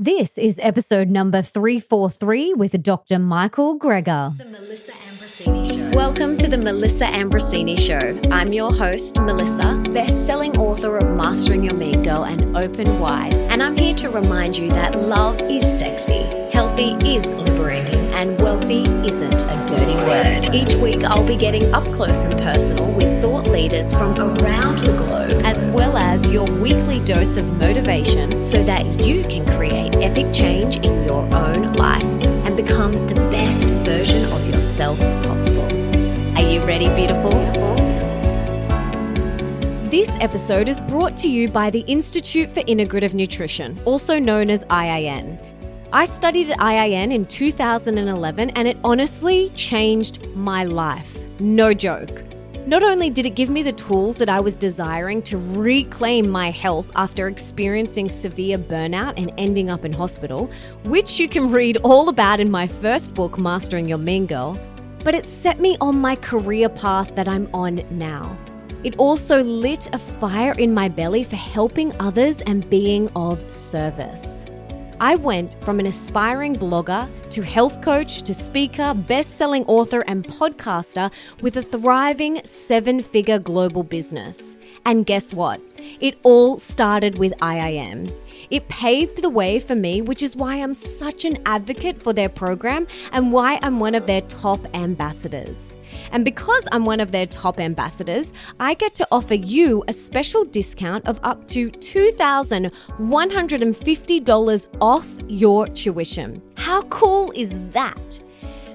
This is episode number 343 with Dr. Michael Greger. The Melissa Ambrosini Show. Welcome to the Melissa Ambrosini Show. I'm your host, Melissa, best-selling author of Mastering Your Mean Girl and Open Wide, and I'm here to remind you that love is sexy, healthy is liberating, and wealthy isn't a dirty word. Each week, I'll be getting up close and personal with thought leaders from around the globe, as well as your weekly dose of motivation so that you can create epic change in your own life and become the best version of yourself possible. Are you ready, beautiful? This episode is brought to you by the Institute for Integrative Nutrition, also known as IIN. I studied at IIN in 2011 and it honestly changed my life. No joke. Not only did it give me the tools that I was desiring to reclaim my health after experiencing severe burnout and ending up in hospital, which you can read all about in my first book, Mastering Your Mean Girl, but it set me on my career path that I'm on now. It also lit a fire in my belly for helping others and being of service. I went from an aspiring blogger to health coach to speaker, best selling author, and podcaster with a thriving seven figure global business. And guess what? It all started with IIN. It paved the way for me, which is why I'm such an advocate for their program and why I'm one of their top ambassadors. And because I'm one of their top ambassadors, I get to offer you a special discount of up to $2,150 off your tuition. How cool is that?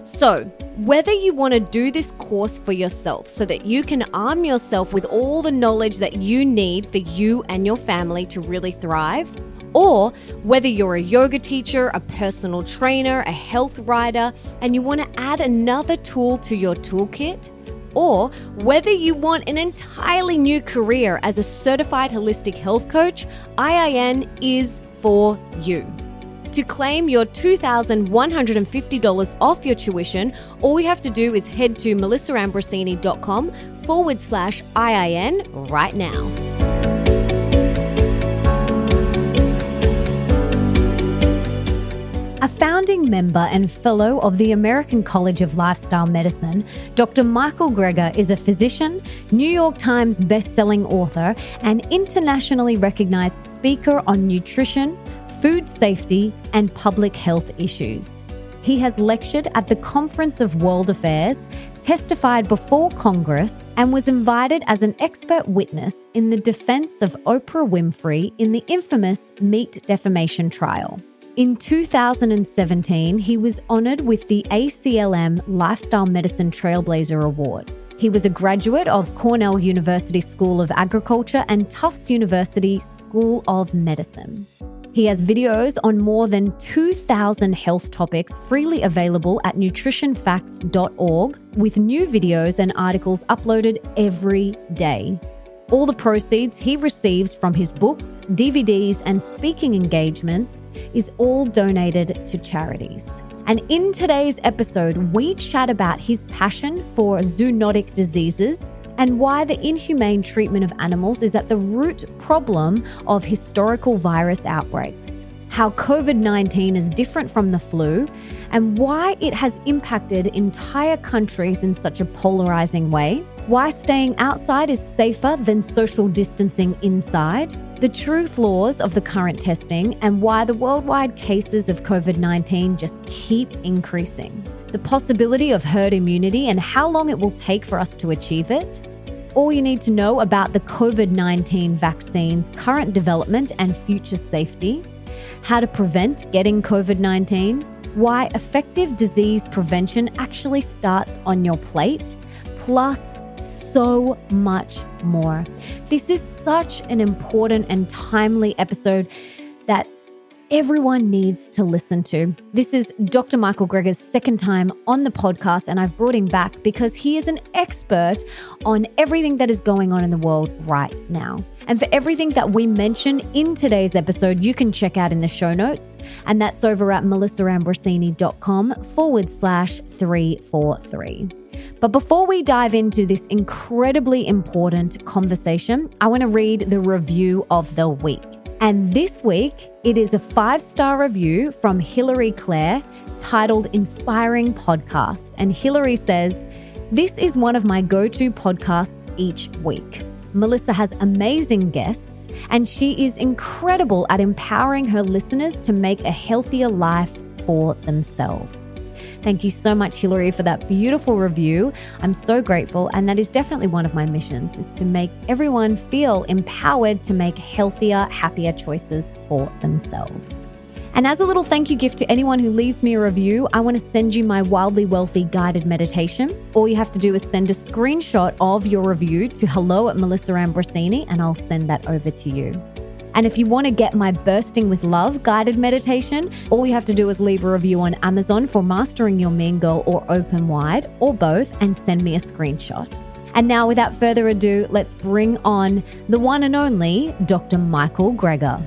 So, whether you want to do this course for yourself so that you can arm yourself with all the knowledge that you need for you and your family to really thrive, or whether you're a yoga teacher, a personal trainer, a health writer, and you want to add another tool to your toolkit, or whether you want an entirely new career as a certified holistic health coach, IIN is for you. To claim your $2,150 off your tuition, all you have to do is head to melissaambrosini.com forward slash IIN right now. A founding member and fellow of the American College of Lifestyle Medicine, Dr. Michael Greger is a physician, New York Times best-selling author, and internationally recognized speaker on nutrition, food safety, and public health issues. He has lectured at the Conference of World Affairs, testified before Congress, and was invited as an expert witness in the defense of Oprah Winfrey in the infamous meat defamation trial. In 2017, he was honored with the ACLM Lifestyle Medicine Trailblazer Award. He was a graduate of Cornell University School of Agriculture and Tufts University School of Medicine. He has videos on more than 2,000 health topics freely available at nutritionfacts.org, with new videos and articles uploaded every day. All the proceeds he receives from his books, DVDs, and speaking engagements is all donated to charities. And in today's episode, we chat about his passion for zoonotic diseases and why the inhumane treatment of animals is at the root problem of historical virus outbreaks. How COVID 19 is different from the flu, and why it has impacted entire countries in such a polarizing way why staying outside is safer than social distancing inside, the true flaws of the current testing, and why the worldwide cases of COVID 19 just keep increasing, the possibility of herd immunity and how long it will take for us to achieve it. All you need to know about the COVID 19 vaccine's current development and future safety, how to prevent getting COVID 19, why effective disease prevention actually starts on your plate, plus so much more. This is such an important and timely episode that everyone needs to listen to. This is Dr. Michael Greger's second time on the podcast, and I've brought him back because he is an expert on everything that is going on in the world right now. And for everything that we mention in today's episode, you can check out in the show notes, and that's over at melissaambrosini.com forward slash 343. But before we dive into this incredibly important conversation, I want to read the review of the week. And this week, it is a five star review from Hilary Claire titled Inspiring Podcast. And Hilary says, This is one of my go to podcasts each week. Melissa has amazing guests, and she is incredible at empowering her listeners to make a healthier life for themselves. Thank you so much, Hilary, for that beautiful review. I'm so grateful. And that is definitely one of my missions is to make everyone feel empowered to make healthier, happier choices for themselves. And as a little thank you gift to anyone who leaves me a review, I want to send you my Wildly Wealthy guided meditation. All you have to do is send a screenshot of your review to hello at Melissa Ambrosini, and I'll send that over to you. And if you want to get my Bursting with Love guided meditation, all you have to do is leave a review on Amazon for Mastering Your Mean Girl or Open Wide, or both, and send me a screenshot. And now, without further ado, let's bring on the one and only Dr. Michael Greger.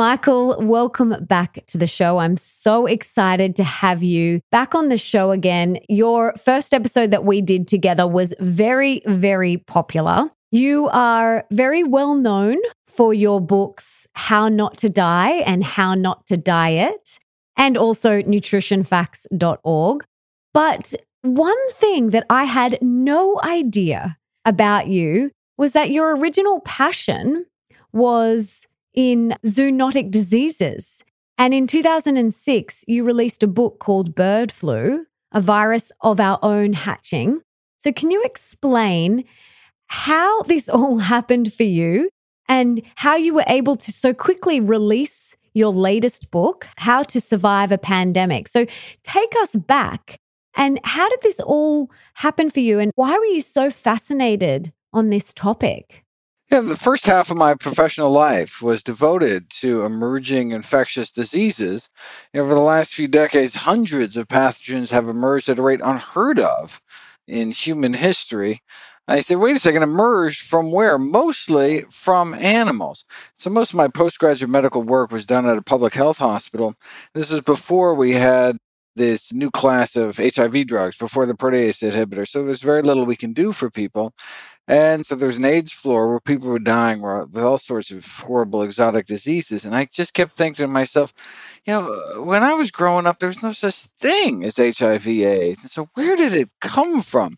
Michael, welcome back to the show. I'm so excited to have you back on the show again. Your first episode that we did together was very, very popular. You are very well known for your books, How Not to Die and How Not to Diet, and also nutritionfacts.org. But one thing that I had no idea about you was that your original passion was in zoonotic diseases. And in 2006, you released a book called Bird Flu, a virus of our own hatching. So, can you explain how this all happened for you and how you were able to so quickly release your latest book, How to Survive a Pandemic? So, take us back. And how did this all happen for you? And why were you so fascinated on this topic? Yeah, the first half of my professional life was devoted to emerging infectious diseases. Over the last few decades, hundreds of pathogens have emerged at a rate unheard of in human history. I said, wait a second, emerged from where? Mostly from animals. So most of my postgraduate medical work was done at a public health hospital. This was before we had this new class of HIV drugs, before the protease inhibitor. So there's very little we can do for people. And so there was an AIDS floor where people were dying with all sorts of horrible exotic diseases. And I just kept thinking to myself, you know, when I was growing up, there was no such thing as HIV AIDS. And so where did it come from?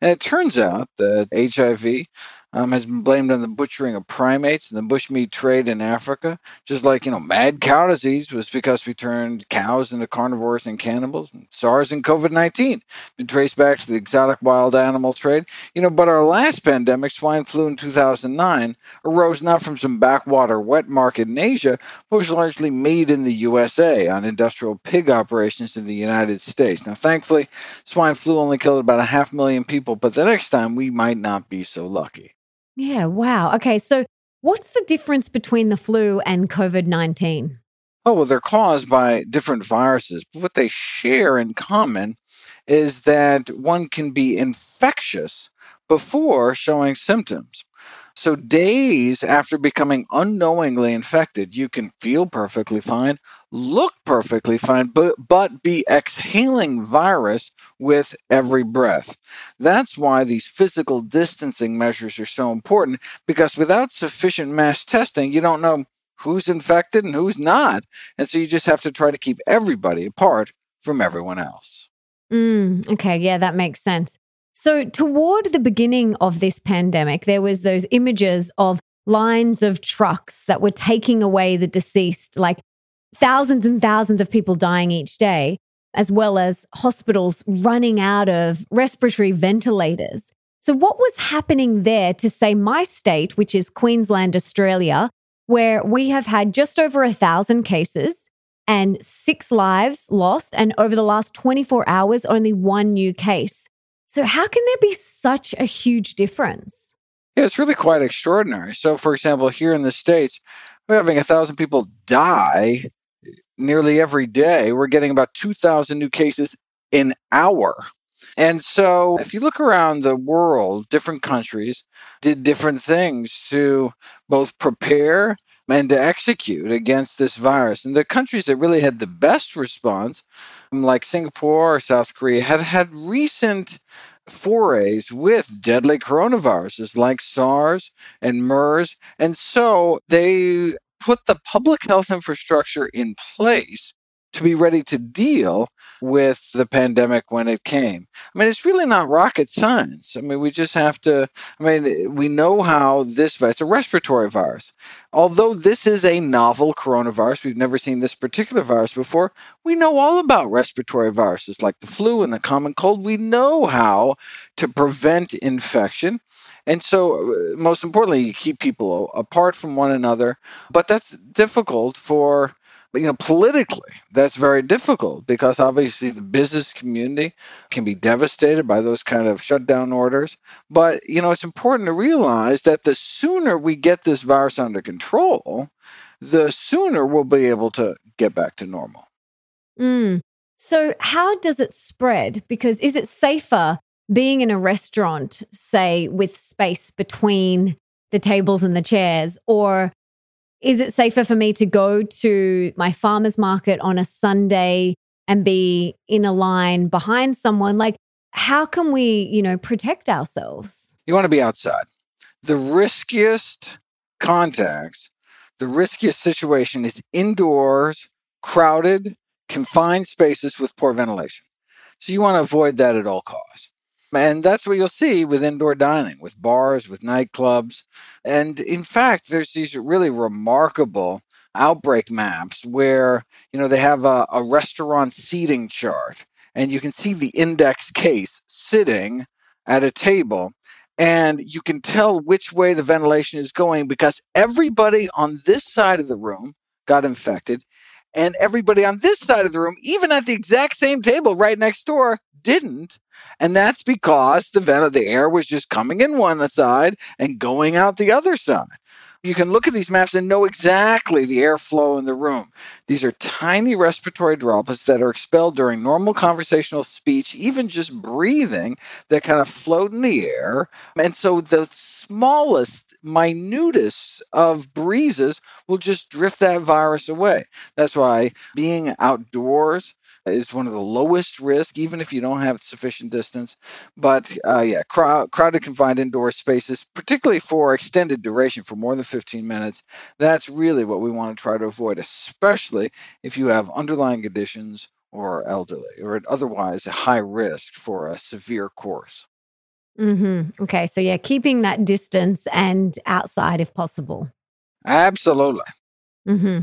And it turns out that HIV um, has been blamed on the butchering of primates and the bushmeat trade in Africa. Just like, you know, mad cow disease was because we turned cows into carnivores and cannibals. And SARS and COVID 19 been traced back to the exotic wild animal trade. You know, but our last pandemic, swine flu in 2009, arose not from some backwater wet market in Asia, but was largely made in the USA on industrial pig operations in the United States. Now, thankfully, swine flu only killed about a half million people, but the next time we might not be so lucky. Yeah, wow. Okay, so what's the difference between the flu and COVID 19? Oh, well, they're caused by different viruses. But what they share in common is that one can be infectious before showing symptoms. So, days after becoming unknowingly infected, you can feel perfectly fine, look perfectly fine, but, but be exhaling virus with every breath. That's why these physical distancing measures are so important because without sufficient mass testing, you don't know who's infected and who's not. And so you just have to try to keep everybody apart from everyone else. Mm, okay, yeah, that makes sense. So, toward the beginning of this pandemic, there was those images of lines of trucks that were taking away the deceased, like thousands and thousands of people dying each day, as well as hospitals running out of respiratory ventilators. So, what was happening there to say my state, which is Queensland, Australia, where we have had just over a thousand cases and six lives lost, and over the last 24 hours, only one new case. So, how can there be such a huge difference? Yeah, it's really quite extraordinary. So, for example, here in the States, we're having a thousand people die nearly every day. We're getting about 2,000 new cases an hour. And so, if you look around the world, different countries did different things to both prepare and to execute against this virus. And the countries that really had the best response, like Singapore or South Korea, had had recent forays with deadly coronaviruses like SARS and MERS. And so they put the public health infrastructure in place to be ready to deal with the pandemic when it came. I mean, it's really not rocket science. I mean, we just have to, I mean, we know how this virus, a respiratory virus, although this is a novel coronavirus, we've never seen this particular virus before, we know all about respiratory viruses like the flu and the common cold. We know how to prevent infection. And so, uh, most importantly, you keep people apart from one another. But that's difficult for but, you know, politically, that's very difficult because obviously the business community can be devastated by those kind of shutdown orders. But, you know, it's important to realize that the sooner we get this virus under control, the sooner we'll be able to get back to normal. Mm. So, how does it spread? Because is it safer being in a restaurant, say, with space between the tables and the chairs, or is it safer for me to go to my farmer's market on a Sunday and be in a line behind someone? Like, how can we, you know, protect ourselves? You want to be outside. The riskiest contacts, the riskiest situation is indoors, crowded, confined spaces with poor ventilation. So you want to avoid that at all costs. And that's what you'll see with indoor dining, with bars, with nightclubs. And in fact, there's these really remarkable outbreak maps where, you know, they have a, a restaurant seating chart and you can see the index case sitting at a table and you can tell which way the ventilation is going because everybody on this side of the room got infected and everybody on this side of the room even at the exact same table right next door didn't. And that's because the vent of the air was just coming in one side and going out the other side. You can look at these maps and know exactly the airflow in the room. These are tiny respiratory droplets that are expelled during normal conversational speech, even just breathing, that kind of float in the air. And so the smallest, minutest of breezes will just drift that virus away. That's why being outdoors is one of the lowest risk, even if you don't have sufficient distance. But uh, yeah, crowd, crowded confined indoor spaces, particularly for extended duration, for more than 15 minutes, that's really what we want to try to avoid, especially if you have underlying conditions or elderly or otherwise a high risk for a severe course. Mm-hmm. Okay, so yeah, keeping that distance and outside if possible. Absolutely. Mm-hmm.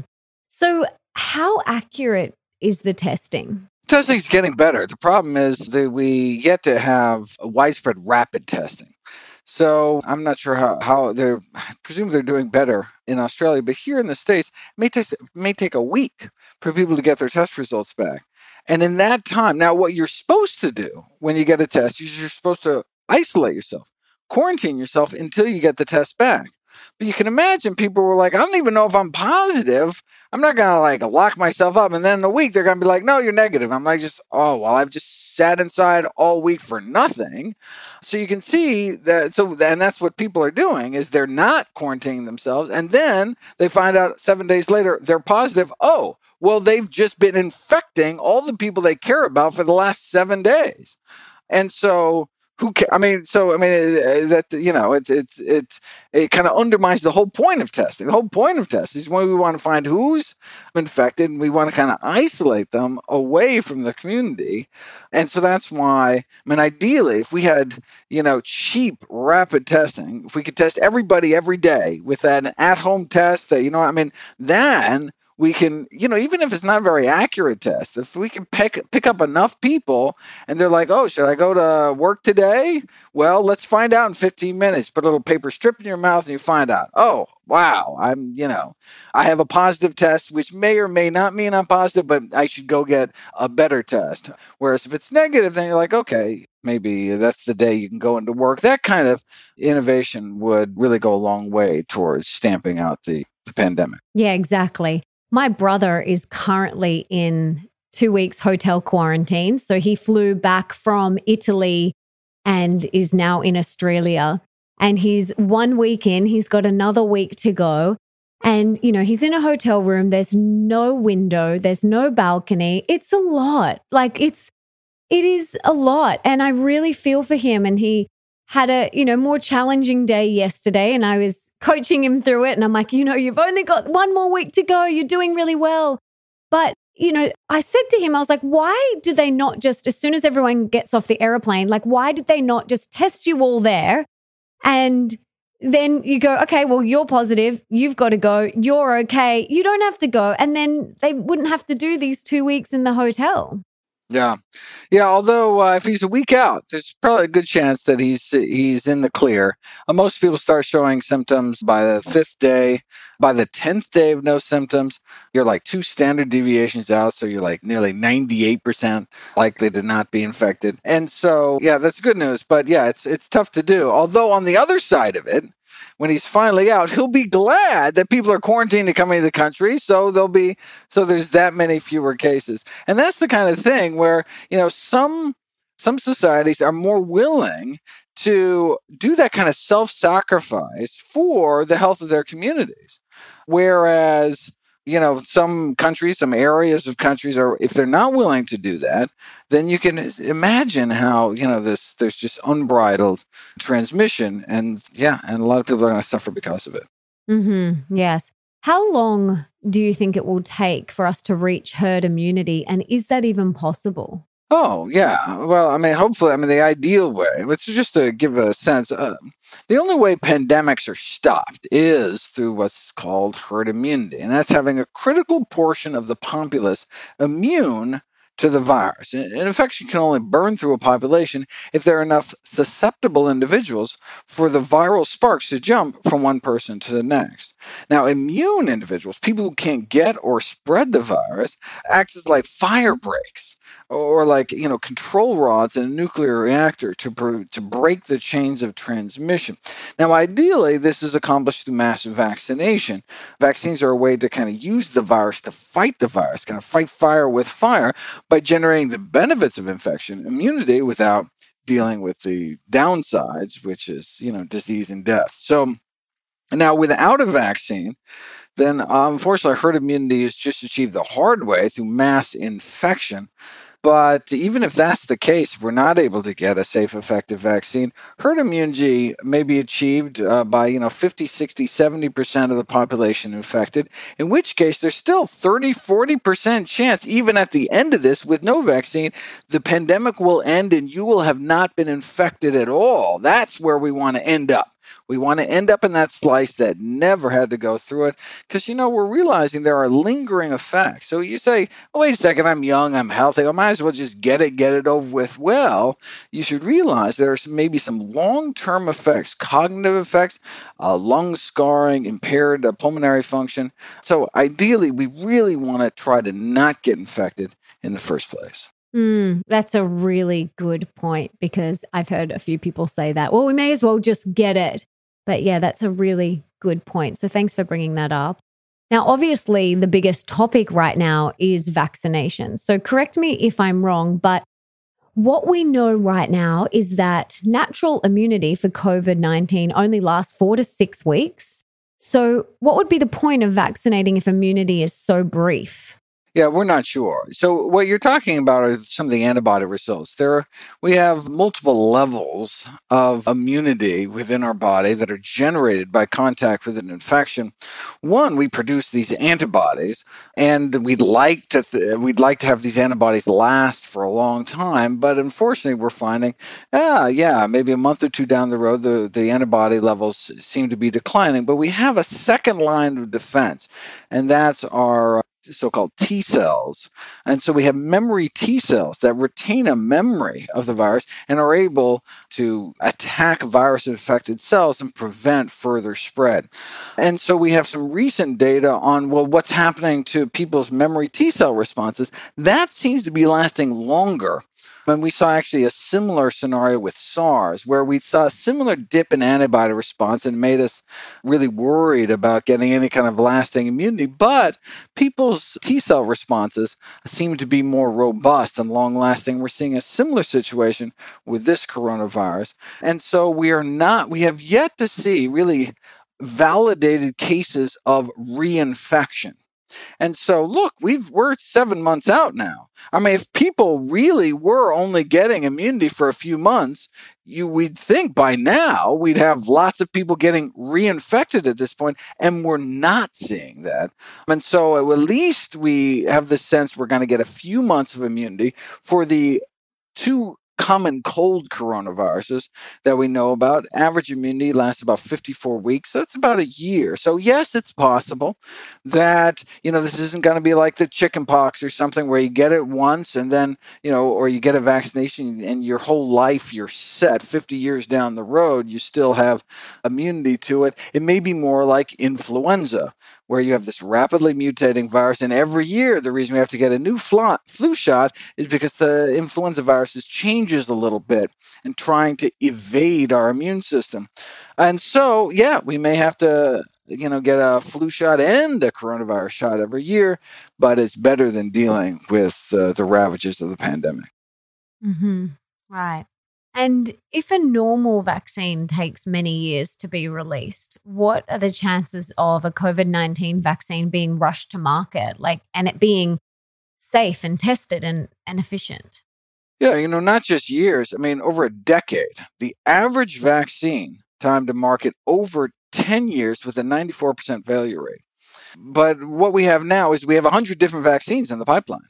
So, how accurate is the testing? Testing's getting better. The problem is that we yet to have widespread rapid testing. So I'm not sure how, how they're I presume they're doing better in Australia, but here in the States, it may take may take a week for people to get their test results back. And in that time, now what you're supposed to do when you get a test is you're supposed to isolate yourself, quarantine yourself until you get the test back. But you can imagine people were like, I don't even know if I'm positive. I'm not gonna like lock myself up, and then in a week they're gonna be like, "No, you're negative." I'm like, just oh well, I've just sat inside all week for nothing. So you can see that. So and that's what people are doing is they're not quarantining themselves, and then they find out seven days later they're positive. Oh, well, they've just been infecting all the people they care about for the last seven days, and so who ca- I mean, so I mean uh, that you know it it it it kind of undermines the whole point of testing. The whole point of testing is when we want to find who's infected and we want to kind of isolate them away from the community. And so that's why I mean, ideally, if we had you know cheap rapid testing, if we could test everybody every day with an at-home test, that you know, I mean, then we can, you know, even if it's not a very accurate test, if we can pick pick up enough people and they're like, oh, should I go to work today? Well, let's find out in 15 minutes. Put a little paper strip in your mouth and you find out, oh, wow, I'm, you know, I have a positive test, which may or may not mean I'm positive, but I should go get a better test. Whereas if it's negative, then you're like, okay, maybe that's the day you can go into work. That kind of innovation would really go a long way towards stamping out the, the pandemic. Yeah, exactly. My brother is currently in two weeks hotel quarantine. So he flew back from Italy and is now in Australia. And he's one week in, he's got another week to go. And, you know, he's in a hotel room. There's no window. There's no balcony. It's a lot. Like it's, it is a lot. And I really feel for him. And he had a, you know, more challenging day yesterday and I was coaching him through it. And I'm like, you know, you've only got one more week to go. You're doing really well. But, you know, I said to him, I was like, why do they not just, as soon as everyone gets off the airplane, like, why did they not just test you all there? And then you go, okay, well, you're positive. You've got to go. You're okay. You don't have to go. And then they wouldn't have to do these two weeks in the hotel. Yeah, yeah. Although uh, if he's a week out, there's probably a good chance that he's he's in the clear. Uh, most people start showing symptoms by the fifth day. By the tenth day of no symptoms, you're like two standard deviations out, so you're like nearly ninety eight percent likely to not be infected. And so, yeah, that's good news. But yeah, it's it's tough to do. Although on the other side of it, when he's finally out, he'll be glad that people are quarantined to come into the country. So there'll be, so there's that many fewer cases. And that's the kind of thing where, you know, some, some societies are more willing to do that kind of self sacrifice for the health of their communities. Whereas you know, some countries, some areas of countries are, if they're not willing to do that, then you can imagine how, you know, this, there's just unbridled transmission. And yeah, and a lot of people are going to suffer because of it. Mm-hmm. Yes. How long do you think it will take for us to reach herd immunity? And is that even possible? Oh, yeah. Well, I mean, hopefully, I mean, the ideal way, it's just to give a sense, uh, the only way pandemics are stopped is through what's called herd immunity. And that's having a critical portion of the populace immune to the virus. An infection can only burn through a population if there are enough susceptible individuals for the viral sparks to jump from one person to the next. Now, immune individuals, people who can't get or spread the virus, act as like fire breaks or like you know control rods in a nuclear reactor to to break the chains of transmission. Now, ideally, this is accomplished through massive vaccination. Vaccines are a way to kind of use the virus to fight the virus, kind of fight fire with fire by generating the benefits of infection, immunity, without dealing with the downsides, which is you know disease and death. So. Now, without a vaccine, then uh, unfortunately, herd immunity is just achieved the hard way through mass infection. But even if that's the case, if we're not able to get a safe, effective vaccine, herd immunity may be achieved uh, by, you know, 50, 60, 70% of the population infected, in which case there's still 30, 40% chance, even at the end of this with no vaccine, the pandemic will end and you will have not been infected at all. That's where we want to end up. We want to end up in that slice that never had to go through it because, you know, we're realizing there are lingering effects. So you say, oh, wait a second, I'm young, I'm healthy, I might as well just get it, get it over with. Well, you should realize there there's maybe some long term effects, cognitive effects, uh, lung scarring, impaired uh, pulmonary function. So ideally, we really want to try to not get infected in the first place. Mm, that's a really good point because I've heard a few people say that. Well, we may as well just get it. But yeah, that's a really good point. So thanks for bringing that up. Now, obviously, the biggest topic right now is vaccination. So correct me if I'm wrong, but what we know right now is that natural immunity for COVID 19 only lasts four to six weeks. So, what would be the point of vaccinating if immunity is so brief? Yeah, we're not sure. So what you're talking about are some of the antibody results. There, we have multiple levels of immunity within our body that are generated by contact with an infection. One, we produce these antibodies, and we'd like to th- we'd like to have these antibodies last for a long time. But unfortunately, we're finding, ah, yeah, maybe a month or two down the road, the the antibody levels seem to be declining. But we have a second line of defense, and that's our so-called T cells. And so we have memory T cells that retain a memory of the virus and are able to attack virus infected cells and prevent further spread. And so we have some recent data on well what's happening to people's memory T cell responses. That seems to be lasting longer and we saw actually a similar scenario with SARS, where we saw a similar dip in antibody response and made us really worried about getting any kind of lasting immunity. But people's T cell responses seem to be more robust and long lasting. We're seeing a similar situation with this coronavirus. And so we are not, we have yet to see really validated cases of reinfection. And so, look, we've we're seven months out now. I mean, if people really were only getting immunity for a few months, you we'd think by now we'd have lots of people getting reinfected at this point, and we're not seeing that. And so, at least we have the sense we're going to get a few months of immunity for the two common cold coronaviruses that we know about. Average immunity lasts about 54 weeks. So that's about a year. So yes, it's possible that, you know, this isn't going to be like the chicken pox or something where you get it once and then, you know, or you get a vaccination and your whole life you're set 50 years down the road, you still have immunity to it. It may be more like influenza where you have this rapidly mutating virus. And every year, the reason we have to get a new flu, shot is because the influenza virus changes a little bit and trying to evade our immune system. And so, yeah, we may have to, you know, get a flu shot and a coronavirus shot every year, but it's better than dealing with uh, the ravages of the pandemic. Mm-hmm. Right. And if a normal vaccine takes many years to be released, what are the chances of a COVID 19 vaccine being rushed to market, like, and it being safe and tested and, and efficient? Yeah, you know, not just years, I mean, over a decade. The average vaccine time to market over 10 years with a 94% failure rate. But what we have now is we have 100 different vaccines in the pipeline.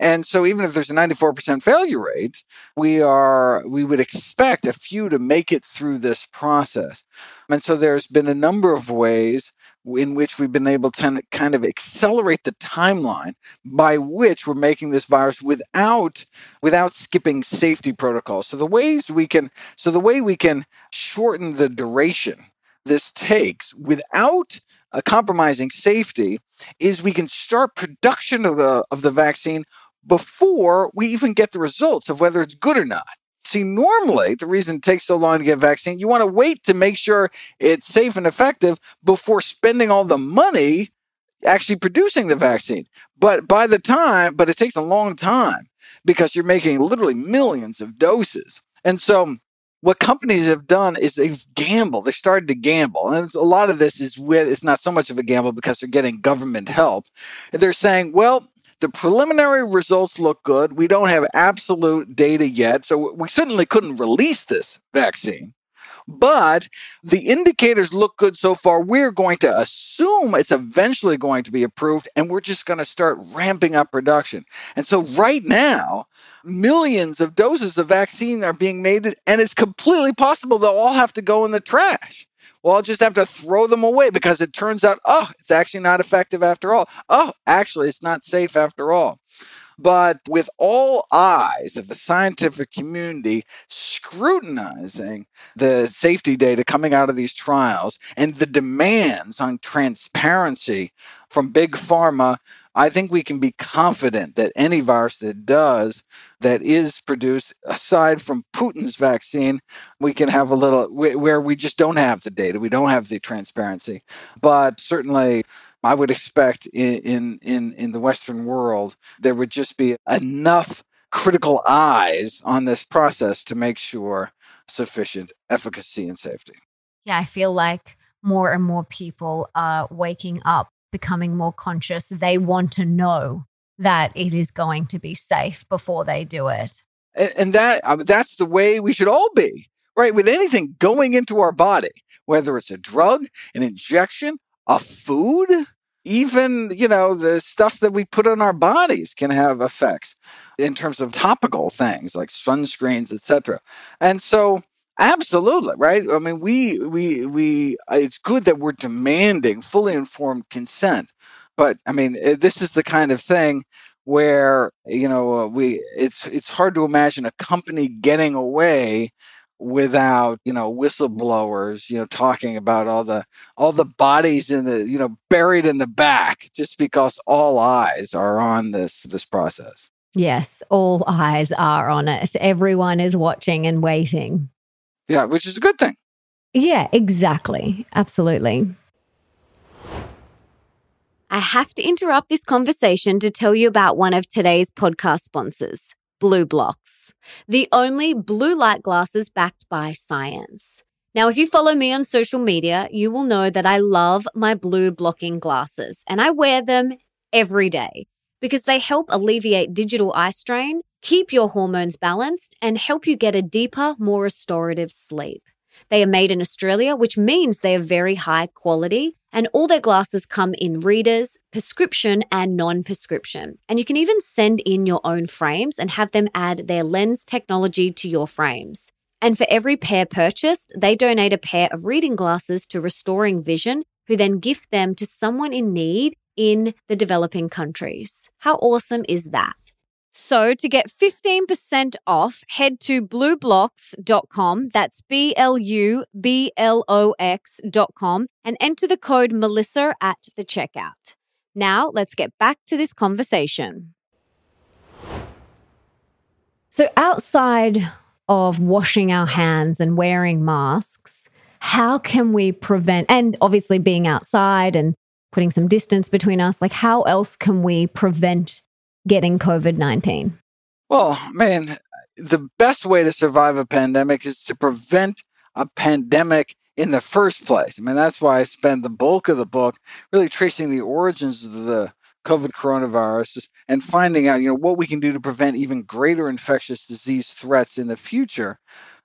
And so even if there's a 94% failure rate, we are, we would expect a few to make it through this process. And so there's been a number of ways in which we've been able to kind of accelerate the timeline by which we're making this virus without without skipping safety protocols. So the ways we can so the way we can shorten the duration this takes without uh, compromising safety is we can start production of the of the vaccine before we even get the results of whether it's good or not. See, normally the reason it takes so long to get vaccine, you want to wait to make sure it's safe and effective before spending all the money actually producing the vaccine. But by the time, but it takes a long time because you're making literally millions of doses. And so what companies have done is they've gambled. They started to gamble. And a lot of this is with, it's not so much of a gamble because they're getting government help. They're saying, well, the preliminary results look good. We don't have absolute data yet, so we certainly couldn't release this vaccine. But the indicators look good so far. We're going to assume it's eventually going to be approved, and we're just going to start ramping up production. And so, right now, millions of doses of vaccine are being made, and it's completely possible they'll all have to go in the trash. Well, I'll just have to throw them away because it turns out, oh, it's actually not effective after all. Oh, actually, it's not safe after all. But with all eyes of the scientific community scrutinizing the safety data coming out of these trials and the demands on transparency from big pharma, I think we can be confident that any virus that does, that is produced, aside from Putin's vaccine, we can have a little where we just don't have the data, we don't have the transparency. But certainly, I would expect in in in the Western world there would just be enough critical eyes on this process to make sure sufficient efficacy and safety. Yeah, I feel like more and more people are waking up becoming more conscious. They want to know that it is going to be safe before they do it. And, and that uh, that's the way we should all be, right? With anything going into our body, whether it's a drug, an injection, a food, even you know the stuff that we put on our bodies can have effects in terms of topical things like sunscreens etc and so Absolutely, right? I mean, we we we. It's good that we're demanding fully informed consent, but I mean, eh, this is the kind of thing where you know we. It's it's hard to imagine a company getting away without you know whistleblowers you know talking about all the all the bodies in the you know buried in the back just because all eyes are on this this process yes all eyes are on it everyone is watching and waiting yeah, which is a good thing. Yeah, exactly. Absolutely. I have to interrupt this conversation to tell you about one of today's podcast sponsors, BLUblox, the only blue light glasses backed by science. Now, if you follow me on social media, you will know that I love my blue blocking glasses and I wear them every day because they help alleviate digital eye strain, keep your hormones balanced, and help you get a deeper, more restorative sleep. They are made in Australia, which means they are very high quality, and all their glasses come in readers, prescription, and non prescription. And you can even send in your own frames and have them add their lens technology to your frames. And for every pair purchased, they donate a pair of reading glasses to Restoring Vision, who then gift them to someone in need in the developing countries. How awesome is that? So to get 15% off, head to blublox.com. That's B L U B L O X.com and enter the code Melissa at the checkout. Now let's get back to this conversation. So outside of washing our hands and wearing masks, how can we prevent, and obviously being outside and putting some distance between us, like how else can we prevent getting COVID 19? Well, man, the best way to survive a pandemic is to prevent a pandemic in the first place. I mean, that's why I spend the bulk of the book really tracing the origins of the COVID coronavirus and finding out, you know, what we can do to prevent even greater infectious disease threats in the future.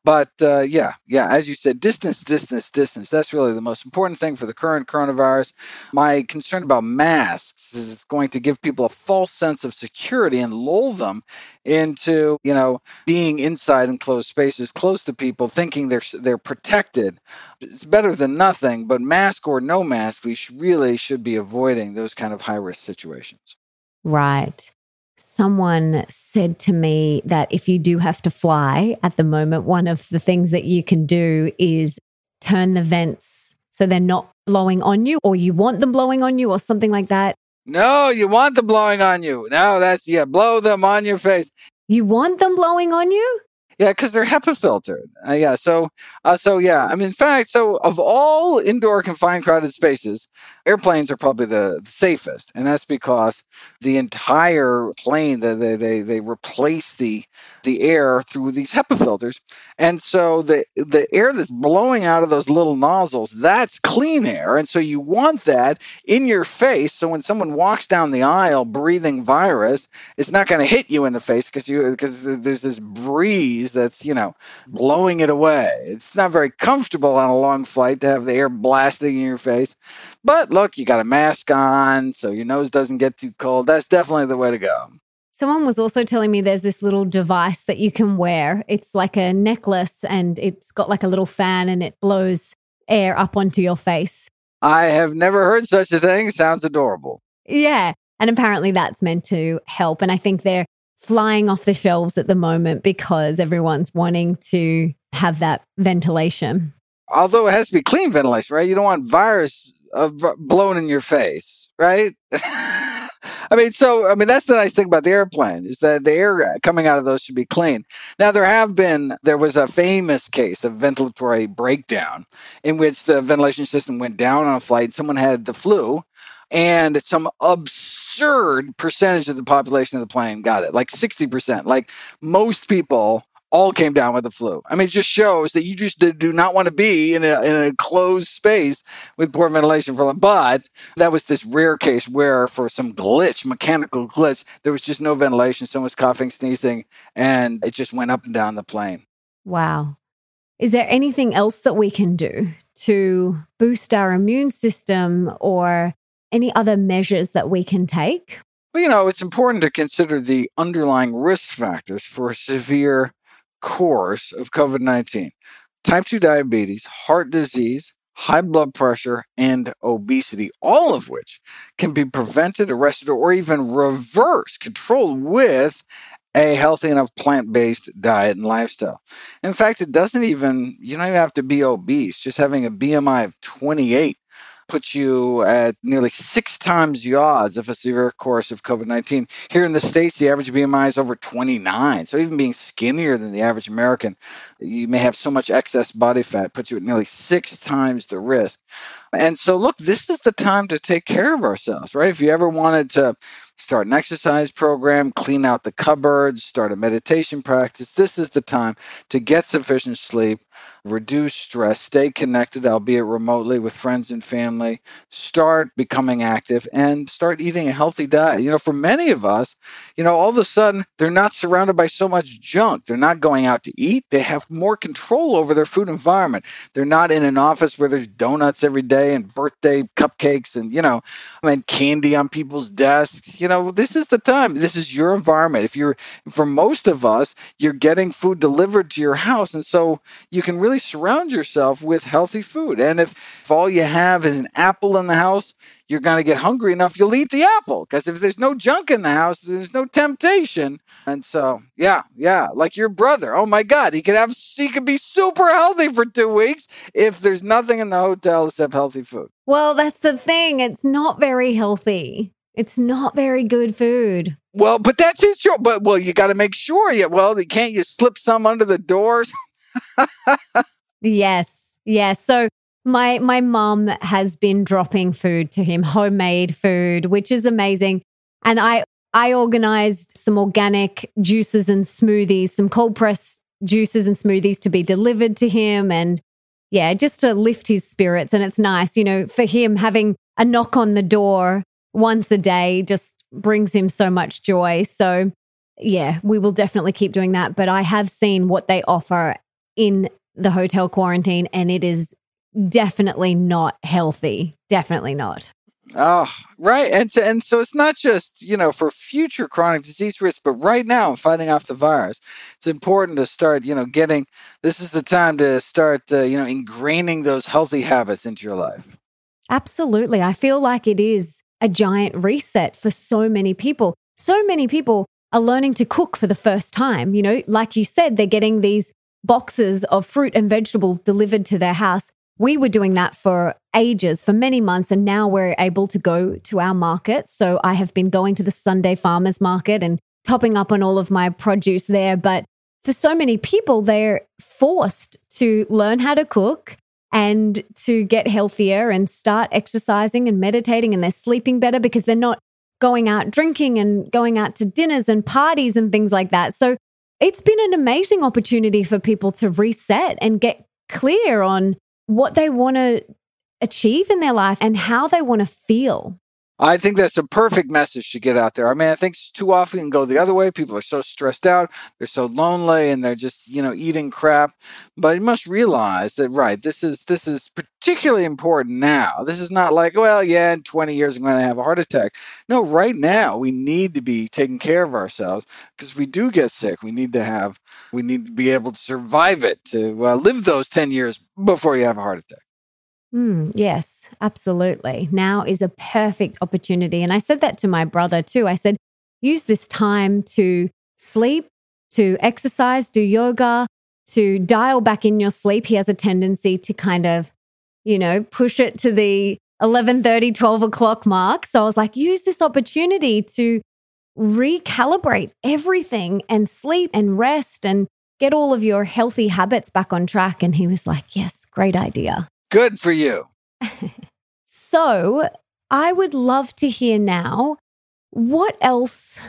But uh, yeah, yeah, as you said, distance, distance, distance. That's really the most important thing for the current coronavirus. My concern about masks is it's going to give people a false sense of security and lull them into, you know, being inside enclosed spaces close to people, thinking they're they're protected. It's better than nothing, but mask or no mask, we really should be avoiding those kind of high risk situations. Right someone said to me that if you do have to fly at the moment, one of the things that you can do is turn the vents so they're not blowing on you, or you want them blowing on you, or something like that. No, you want them blowing on you. No, that's, yeah, blow them on your face. You want them blowing on you? Yeah, because they're HEPA filtered. Uh, yeah, so uh, so yeah. I mean, in fact, so of all indoor confined crowded spaces, airplanes are probably the, safest, and that's because the entire plane they they, they replace the the air through these HEPA filters, and so the the air that's blowing out of those little nozzles that's clean air, and so you want that in your face. So when someone walks down the aisle breathing virus, it's not going to hit you in the face because you because there's this breeze that's you know blowing it away. It's not very comfortable on a long flight to have the air blasting in your face, but look, you got a mask on, so your nose doesn't get too cold. That's definitely the way to go. Someone was also telling me there's this little device that you can wear. It's like a necklace and it's got like a little fan and it blows air up onto your face. I have never heard such a thing. Sounds adorable. Yeah. And apparently that's meant to help. And I think they're flying off the shelves at the moment because everyone's wanting to have that ventilation. Although it has to be clean ventilation, right? You don't want virus uh, blown in your face, right? I mean, so I mean that's the nice thing about the airplane is that the air coming out of those should be clean. Now there have been there was a famous case of ventilatory breakdown in which the ventilation system went down on a flight. Someone had the flu, and some absurd percentage of the population of the plane got it, like sixty percent. Like most people all came down with the flu. I mean, it just shows that you just do not want to be in a, in a closed space with poor ventilation for But that was this rare case where for some glitch, mechanical glitch, there was just no ventilation. Someone was coughing, sneezing, and it just went up and down the plane. Wow. Is there anything else that we can do to boost our immune system or any other measures that we can take? Well, you know, it's important to consider the underlying risk factors for severe course of COVID 19 type 2 diabetes, heart disease, high blood pressure, and obesity, all of which can be prevented, arrested, or even reversed, controlled with a healthy enough plant based diet and lifestyle. In fact, it doesn't even, you don't even have to be obese. Just having a BMI of 28 puts you at nearly six times the odds of a severe course of COVID 19. Here in the States, the average BMI is over 29. So even being skinnier than the average American, you may have so much excess body fat, puts you at nearly six times the risk. And so, look, this is the time to take care of ourselves, right? If you ever wanted to start an exercise program, clean out the cupboards, start a meditation practice. This is the time to get sufficient sleep, reduce stress, stay connected, albeit remotely, with friends and family, start becoming active, and start eating a healthy diet. You know, for many of us, you know, all of a sudden they're not surrounded by so much junk. They're not going out to eat. They have more control over their food environment. They're not in an office where there's donuts every day and birthday cupcakes and, you know, I mean, candy on people's desks. You know, this is the time. This is your environment. If you're, for most of us, you're getting food delivered to your house. And so you can really really surround yourself with healthy food. And if, if all you have is an apple in the house, you're going to get hungry enough, you'll eat the apple. Because if there's no junk in the house, there's no temptation. And so, yeah, yeah, like your brother. Oh my God, he could have, he could be super healthy for two weeks if there's nothing in the hotel except healthy food. Well, that's the thing. It's not very healthy. It's not very good food. Well, but that's his show. But well, you got to make sure. Yeah, well, can't you slip some under the doors? Yes. Yes. So my my mom has been dropping food to him, homemade food, which is amazing. And I I organized some organic juices and smoothies, some cold press juices and smoothies to be delivered to him and yeah, just to lift his spirits and it's nice, you know, for him having a knock on the door once a day just brings him so much joy. So yeah, we will definitely keep doing that, but I have seen what they offer in the hotel quarantine, and it is definitely not healthy. Definitely not. Oh, right. And so, and so it's not just, you know, for future chronic disease risk, but right now fighting off the virus. It's important to start, you know, getting this is the time to start, uh, you know, ingraining those healthy habits into your life. Absolutely. I feel like it is a giant reset for so many people. So many people are learning to cook for the first time. You know, like you said, they're getting these boxes of fruit and vegetables delivered to their house. We were doing that for ages, for many months, and now we're able to go to our market. So I have been going to the Sunday farmers market and topping up on all of my produce there. But for so many people, they're forced to learn how to cook and to get healthier and start exercising and meditating, and they're sleeping better because they're not going out drinking and going out to dinners and parties and things like that. So it's been an amazing opportunity for people to reset and get clear on what they want to achieve in their life and how they want to feel. I think that's a perfect message to get out there. I mean, I think too often can go the other way. People are so stressed out, they're so lonely, and they're just you know eating crap. But you must realize that right, this is this is particularly important now. This is not like well, yeah, in twenty years I'm going to have a heart attack. No, right now we need to be taking care of ourselves because if we do get sick, we need to have we need to be able to survive it to uh, live those ten years before you have a heart attack. Mm, yes, absolutely. Now is a perfect opportunity. And I said that to my brother too. I said, use this time to sleep, to exercise, do yoga, to dial back in your sleep. He has a tendency to kind of, you know, push it to the 30, 12 o'clock mark. So I was like, use this opportunity to recalibrate everything and sleep and rest and get all of your healthy habits back on track. And he was like, yes, great idea. Good for you. so, I would love to hear now what else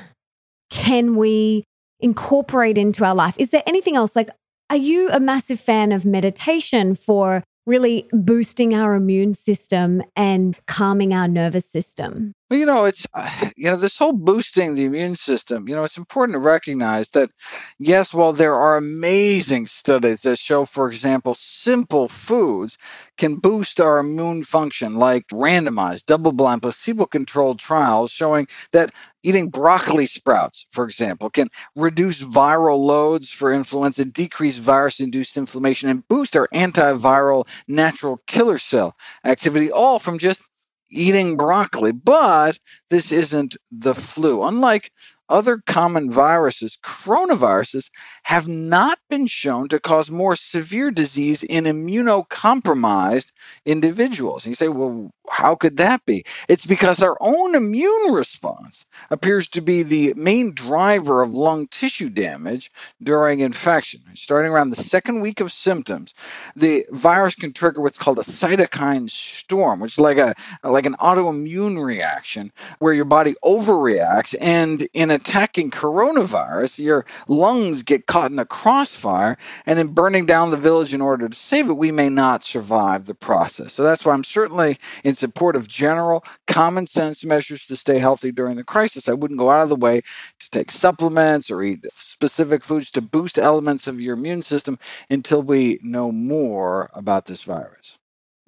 can we incorporate into our life? Is there anything else? Like, are you a massive fan of meditation for really boosting our immune system and calming our nervous system? Well, you know, it's, uh, you know, this whole boosting the immune system, you know, it's important to recognize that, yes, while there are amazing studies that show, for example, simple foods can boost our immune function, like randomized, double blind, placebo controlled trials showing that eating broccoli sprouts, for example, can reduce viral loads for influenza, decrease virus induced inflammation, and boost our antiviral natural killer cell activity, all from just eating broccoli. But this isn't the flu. Unlike other common viruses, coronaviruses have not been shown to cause more severe disease in immunocompromised individuals. And you say, well, how could that be? It's because our own immune response appears to be the main driver of lung tissue damage during infection. Starting around the second week of symptoms, the virus can trigger what's called a cytokine storm, which is like a like an autoimmune reaction where your body overreacts and in attacking coronavirus, your lungs get caught in the crossfire, and in burning down the village in order to save it, we may not survive the process. So that's why I'm certainly in support of general common sense measures to stay healthy during the crisis. I wouldn't go out of the way to take supplements or eat specific foods to boost elements of your immune system until we know more about this virus.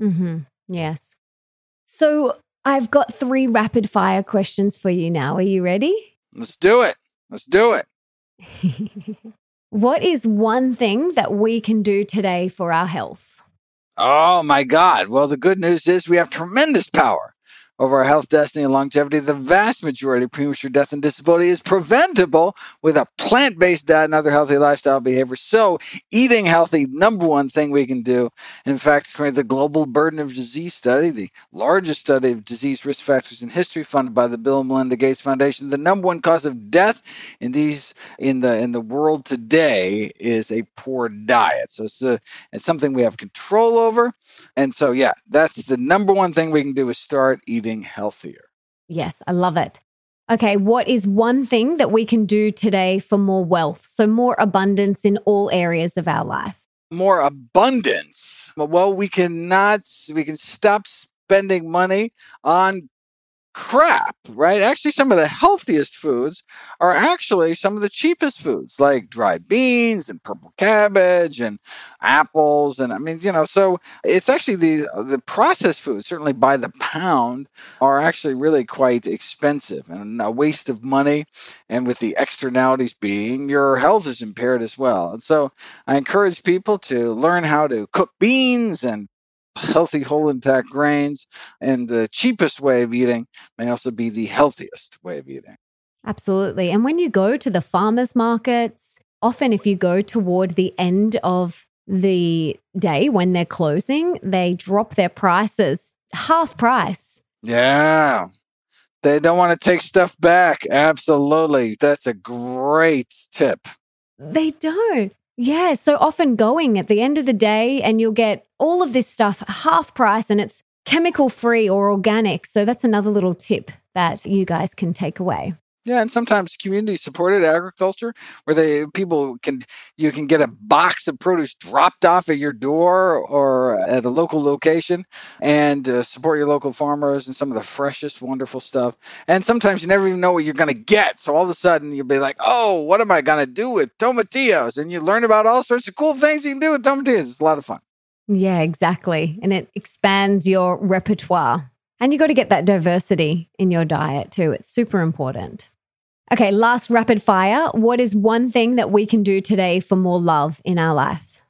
Mm-hmm. Yes. So I've got three rapid fire questions for you now. Are you ready? Let's do it. Let's do it. what is one thing that we can do today for our health? Oh my God. Well, the good news is we have tremendous power over our health, destiny, and longevity, the vast majority of premature death and disability is preventable with a plant based diet and other healthy lifestyle behaviors. So, eating healthy, number one thing we can do. In fact, according to the Global Burden of Disease Study, the largest study of disease risk factors in history, funded by the Bill and Melinda Gates Foundation, the number one cause of death in these in the in the world today is a poor diet. So it's a, it's something we have control over, and so yeah, that's the number one thing we can do is start eating eating healthier. Yes, I love it. Okay, what is one thing that we can do today for more wealth? So, more abundance in all areas of our life. More abundance. Well, we cannot, we can stop spending money on crap, right? Actually, some of the healthiest foods are actually some of the cheapest foods, like dried beans and purple cabbage and apples. And I mean, you know, so it's actually the the processed foods, certainly by the pound, are actually really quite expensive and a waste of money. And with the externalities being your health is impaired as well. And so I encourage people to learn how to cook beans and healthy whole intact grains. And the cheapest way of eating may also be the healthiest way of eating. Absolutely. And when you go to the farmers markets, often if you go toward the end of the day when they're closing, they drop their prices half price. Yeah. They don't want to take stuff back. Absolutely. That's a great tip. They don't. Yeah. So often going at the end of the day, and you'll get all of this stuff half price and it's chemical free or organic. So that's another little tip that you guys can take away. Yeah, and sometimes community supported agriculture where they people can you can get a box of produce dropped off at your door or at a local location and uh, support your local farmers and some of the freshest wonderful stuff. And sometimes you never even know what you're going to get. So all of a sudden you'll be like, "Oh, what am I going to do with tomatillos?" And you learn about all sorts of cool things you can do with tomatillos. It's a lot of fun. Yeah, exactly. And it expands your repertoire. And you got to get that diversity in your diet too. It's super important. Okay, last rapid fire. What is one thing that we can do today for more love in our life?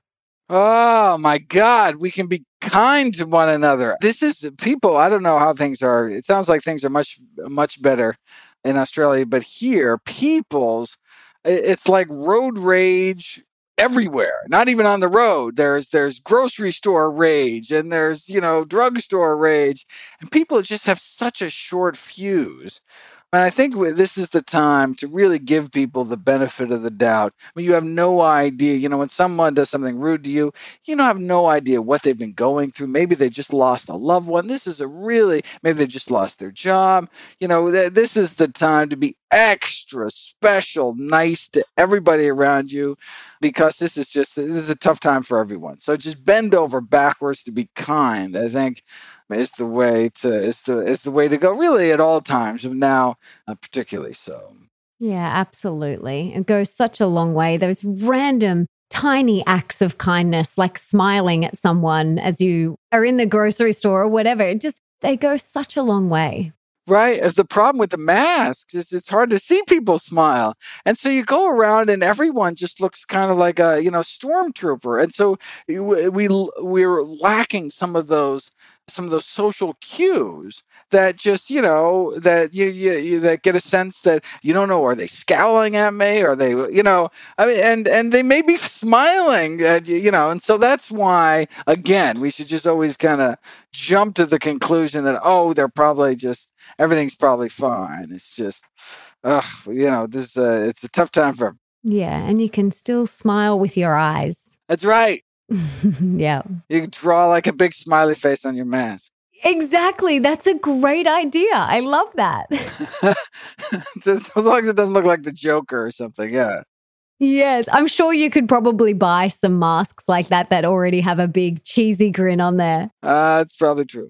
Oh my God, we can be kind to one another. This is people, I don't know how things are. It sounds like things are much, much better in Australia, but here, people's, it's like road rage everywhere not even on the road there's there's grocery store rage and there's you know drugstore rage and people just have such a short fuse and I think this is the time to really give people the benefit of the doubt. I mean, you have no idea, you know, when someone does something rude to you, you don't have no idea what they've been going through. Maybe they just lost a loved one. This is a really, maybe they just lost their job. You know, th- this is the time to be extra special, nice to everybody around you because this is just, this is a tough time for everyone. So just bend over backwards to be kind. I think is the way to is the is the way to go really at all times but now uh, particularly so yeah absolutely it goes such a long way those random tiny acts of kindness like smiling at someone as you are in the grocery store or whatever it just they go such a long way right? As the problem with the masks is it's hard to see people smile. And so you go around and everyone just looks kind of like a, you know, stormtrooper. And so we, we we're lacking some of those some of those social cues that just you know that you, you, you, that get a sense that you don't know are they scowling at me? Are they you know I mean and and they may be smiling at you you know and so that's why again we should just always kind of jump to the conclusion that oh they're probably just everything's probably fine. It's just uh you know this uh, it's a tough time for yeah and you can still smile with your eyes. That's right yeah. You draw like a big smiley face on your mask. Exactly. That's a great idea. I love that. as long as it doesn't look like the Joker or something. Yeah. Yes, I'm sure you could probably buy some masks like that that already have a big cheesy grin on there. Uh, that's probably true.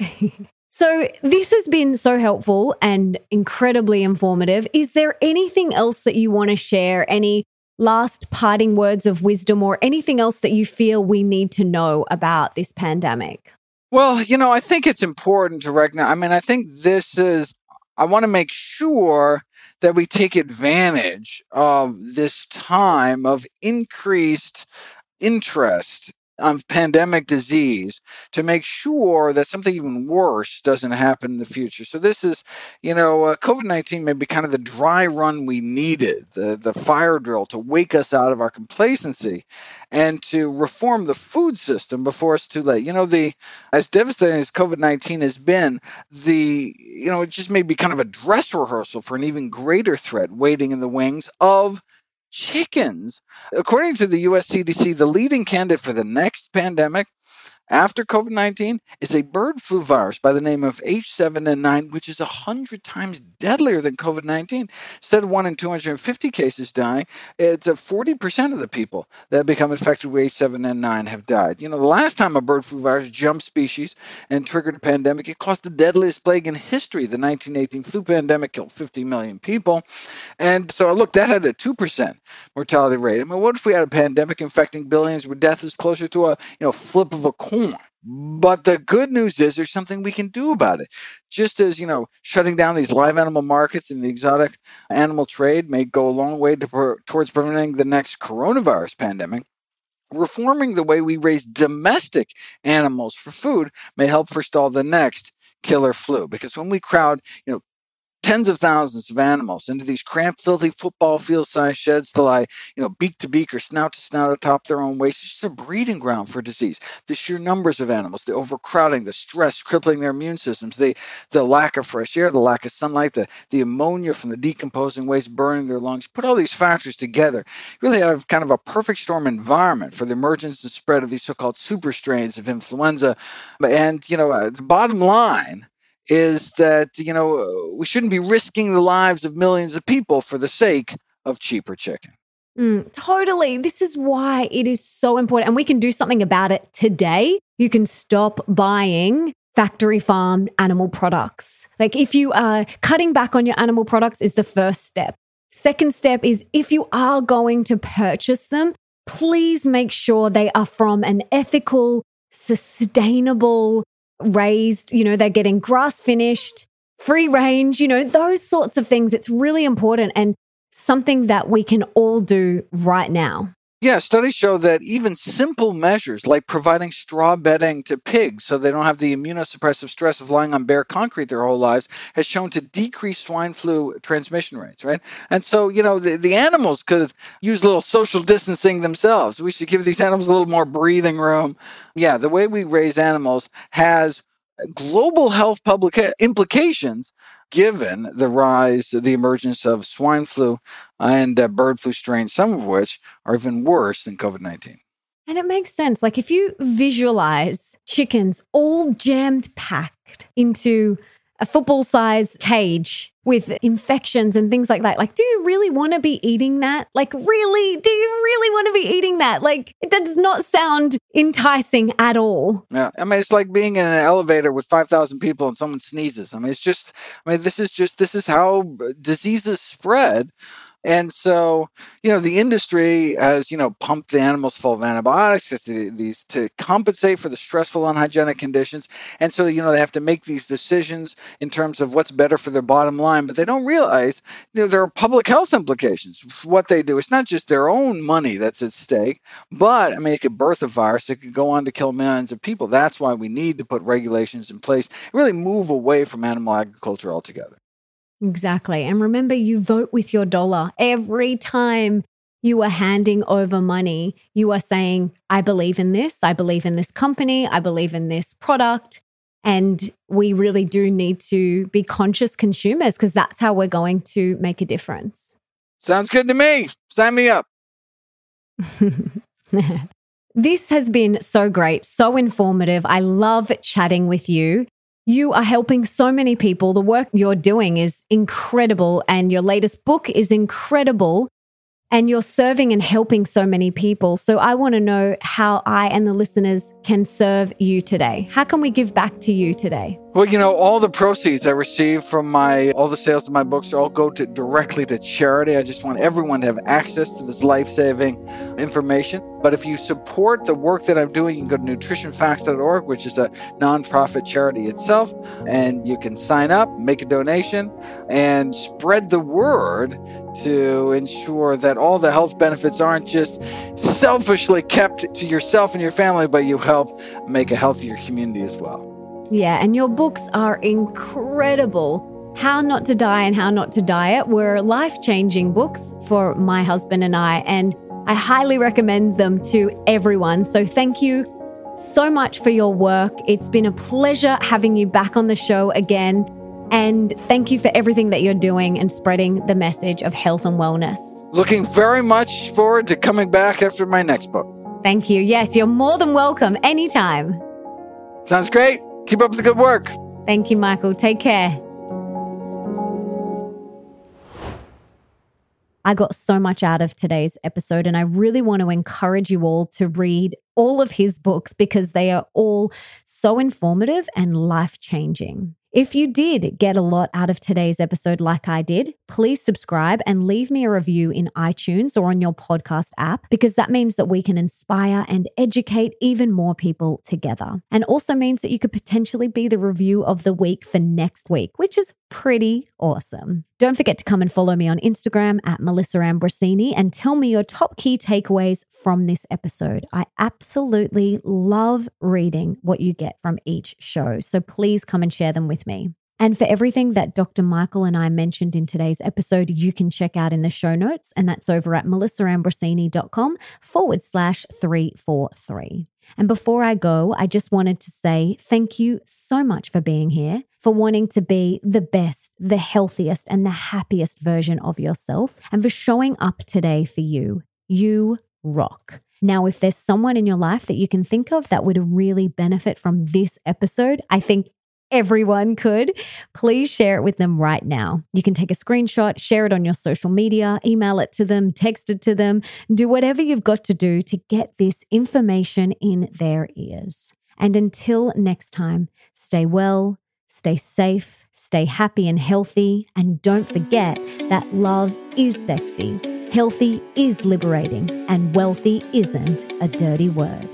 so, this has been so helpful and incredibly informative. Is there anything else that you want to share? Any last parting words of wisdom or anything else that you feel we need to know about this pandemic? Well, you know, I think it's important to recognize. I mean, I think this is, I want to make sure that we take advantage of this time of increased interest of pandemic disease to make sure that something even worse doesn't happen in the future. So this is, you know, uh, COVID-19 may be kind of the dry run we needed, the, the fire drill to wake us out of our complacency and to reform the food system before it's too late. You know, the as devastating as COVID-19 has been, the, you know, it just may be kind of a dress rehearsal for an even greater threat waiting in the wings of chickens. According to the US CDC, the leading candidate for the next pandemic after COVID 19 is a bird flu virus by the name of H7N9, which is 100 times deadlier than COVID 19. Instead of 1 in 250 cases dying, it's 40% of the people that become infected with H7N9 have died. You know, the last time a bird flu virus jumped species and triggered a pandemic, it caused the deadliest plague in history. The 1918 flu pandemic killed 50 million people. And so, look, that had a 2% mortality rate. I mean, what if we had a pandemic infecting billions where death is closer to a you know flip of a coin? But the good news is there's something we can do about it. Just as, you know, shutting down these live animal markets and the exotic animal trade may go a long way to, towards preventing the next coronavirus pandemic, reforming the way we raise domestic animals for food may help forestall the next killer flu. Because when we crowd, you know, tens of thousands of animals into these cramped, filthy football field sized sheds to lie, you know, beak to beak or snout to snout atop their own waste. It's just a breeding ground for disease. The sheer numbers of animals, the overcrowding, the stress crippling their immune systems, the, the lack of fresh air, the lack of sunlight, the, the ammonia from the decomposing waste burning their lungs. Put all these factors together, really have kind of a perfect storm environment for the emergence and spread of these so called super strains of influenza. And, you know, uh, the bottom line is that, you know, we shouldn't be risking the lives of millions of people for the sake of cheaper chicken. Mm, totally. This is why it is so important. And we can do something about it today. You can stop buying factory farmed animal products. Like if you are cutting back on your animal products is the first step. Second step is if you are going to purchase them, please make sure they are from an ethical, sustainable raised, you know, they're getting grass finished, free range, you know, those sorts of things. It's really important and something that we can all do right now. Yeah, studies show that even simple measures like providing straw bedding to pigs so they don't have the immunosuppressive stress of lying on bare concrete their whole lives has shown to decrease swine flu transmission rates, right? And so, you know, the, the animals could use a little social distancing themselves. We should give these animals a little more breathing room. Yeah, the way we raise animals has global health public eh, implications given the rise, the emergence of swine flu and uh, bird flu strains, some of which are even worse than COVID 19. And it makes sense. Like if you visualize chickens all jammed packed into a football size cage with infections and things like that. Like, do you really want to be eating that? Like, really? Do you really want to be eating that? Like, it does not sound enticing at all. Yeah. I mean, it's like being in an elevator with 5,000 people and someone sneezes. I mean, it's just, I mean, this is just, this is how uh, diseases spread. And so, you know, the industry has, you know, pumped the animals full of antibiotics to, these to compensate for the stressful, unhygienic conditions. And so, you know, they have to make these decisions in terms of what's better for their bottom line, but they don't realize you know, there are public health implications what they do. It's not just their own money that's at stake, but I mean, it could birth a virus. It could go on to kill millions of people. That's why we need to put regulations in place, really move away from animal agriculture altogether. Exactly. And remember, you vote with your dollar. Every time you are handing over money, you are saying, I believe in this. I believe in this company. I believe in this product. And we really do need to be conscious consumers because that's how we're going to make a difference. Sounds good to me. Sign me up. this has been so great, so informative. I love chatting with you. You are helping so many people. The work you're doing is incredible, and your latest book is incredible. And you're serving and helping so many people. So I want to know how I and the listeners can serve you today. How can we give back to you today? Well, you know, all the proceeds I receive from my all the sales of my books all go to directly to charity. I just want everyone to have access to this life-saving information. But if you support the work that I'm doing, you can go to nutritionfacts.org, which is a nonprofit charity itself, and you can sign up, make a donation, and spread the word to ensure that all the health benefits aren't just selfishly kept to yourself and your family, but you help make a healthier community as well. Yeah, and your books are incredible. How Not to Die and How Not to Diet were life changing books for my husband and I, and I highly recommend them to everyone. So thank you so much for your work. It's been a pleasure having you back on the show again. And thank you for everything that you're doing and spreading the message of health and wellness. Looking very much forward to coming back after my next book. Thank you. Yes, you're more than welcome anytime. Sounds great. Keep up the good work. Thank you, Michael. Take care. I got so much out of today's episode, and I really want to encourage you all to read all of his books because they are all so informative and life changing. If you did get a lot out of today's episode, like I did, please subscribe and leave me a review in iTunes or on your podcast app because that means that we can inspire and educate even more people together. And also means that you could potentially be the review of the week for next week, which is pretty awesome. Don't forget to come and follow me on Instagram at Melissa Ambrosini and tell me your top key takeaways from this episode. I absolutely love reading what you get from each show. So please come and share them with me. And for everything that Dr. Michael and I mentioned in today's episode, you can check out in the show notes, and that's over at melissaambrosini.com forward slash 343. And before I go, I just wanted to say thank you so much for being here, for wanting to be the best, the healthiest, and the happiest version of yourself, and for showing up today for you. You rock. Now, if there's someone in your life that you can think of that would really benefit from this episode, I think everyone could, please share it with them right now. You can take a screenshot, share it on your social media, email it to them, text it to them, do whatever you've got to do to get this information in their ears. And until next time, stay well, stay safe, stay happy and healthy, and don't forget that love is sexy, healthy is liberating, and wealthy isn't a dirty word.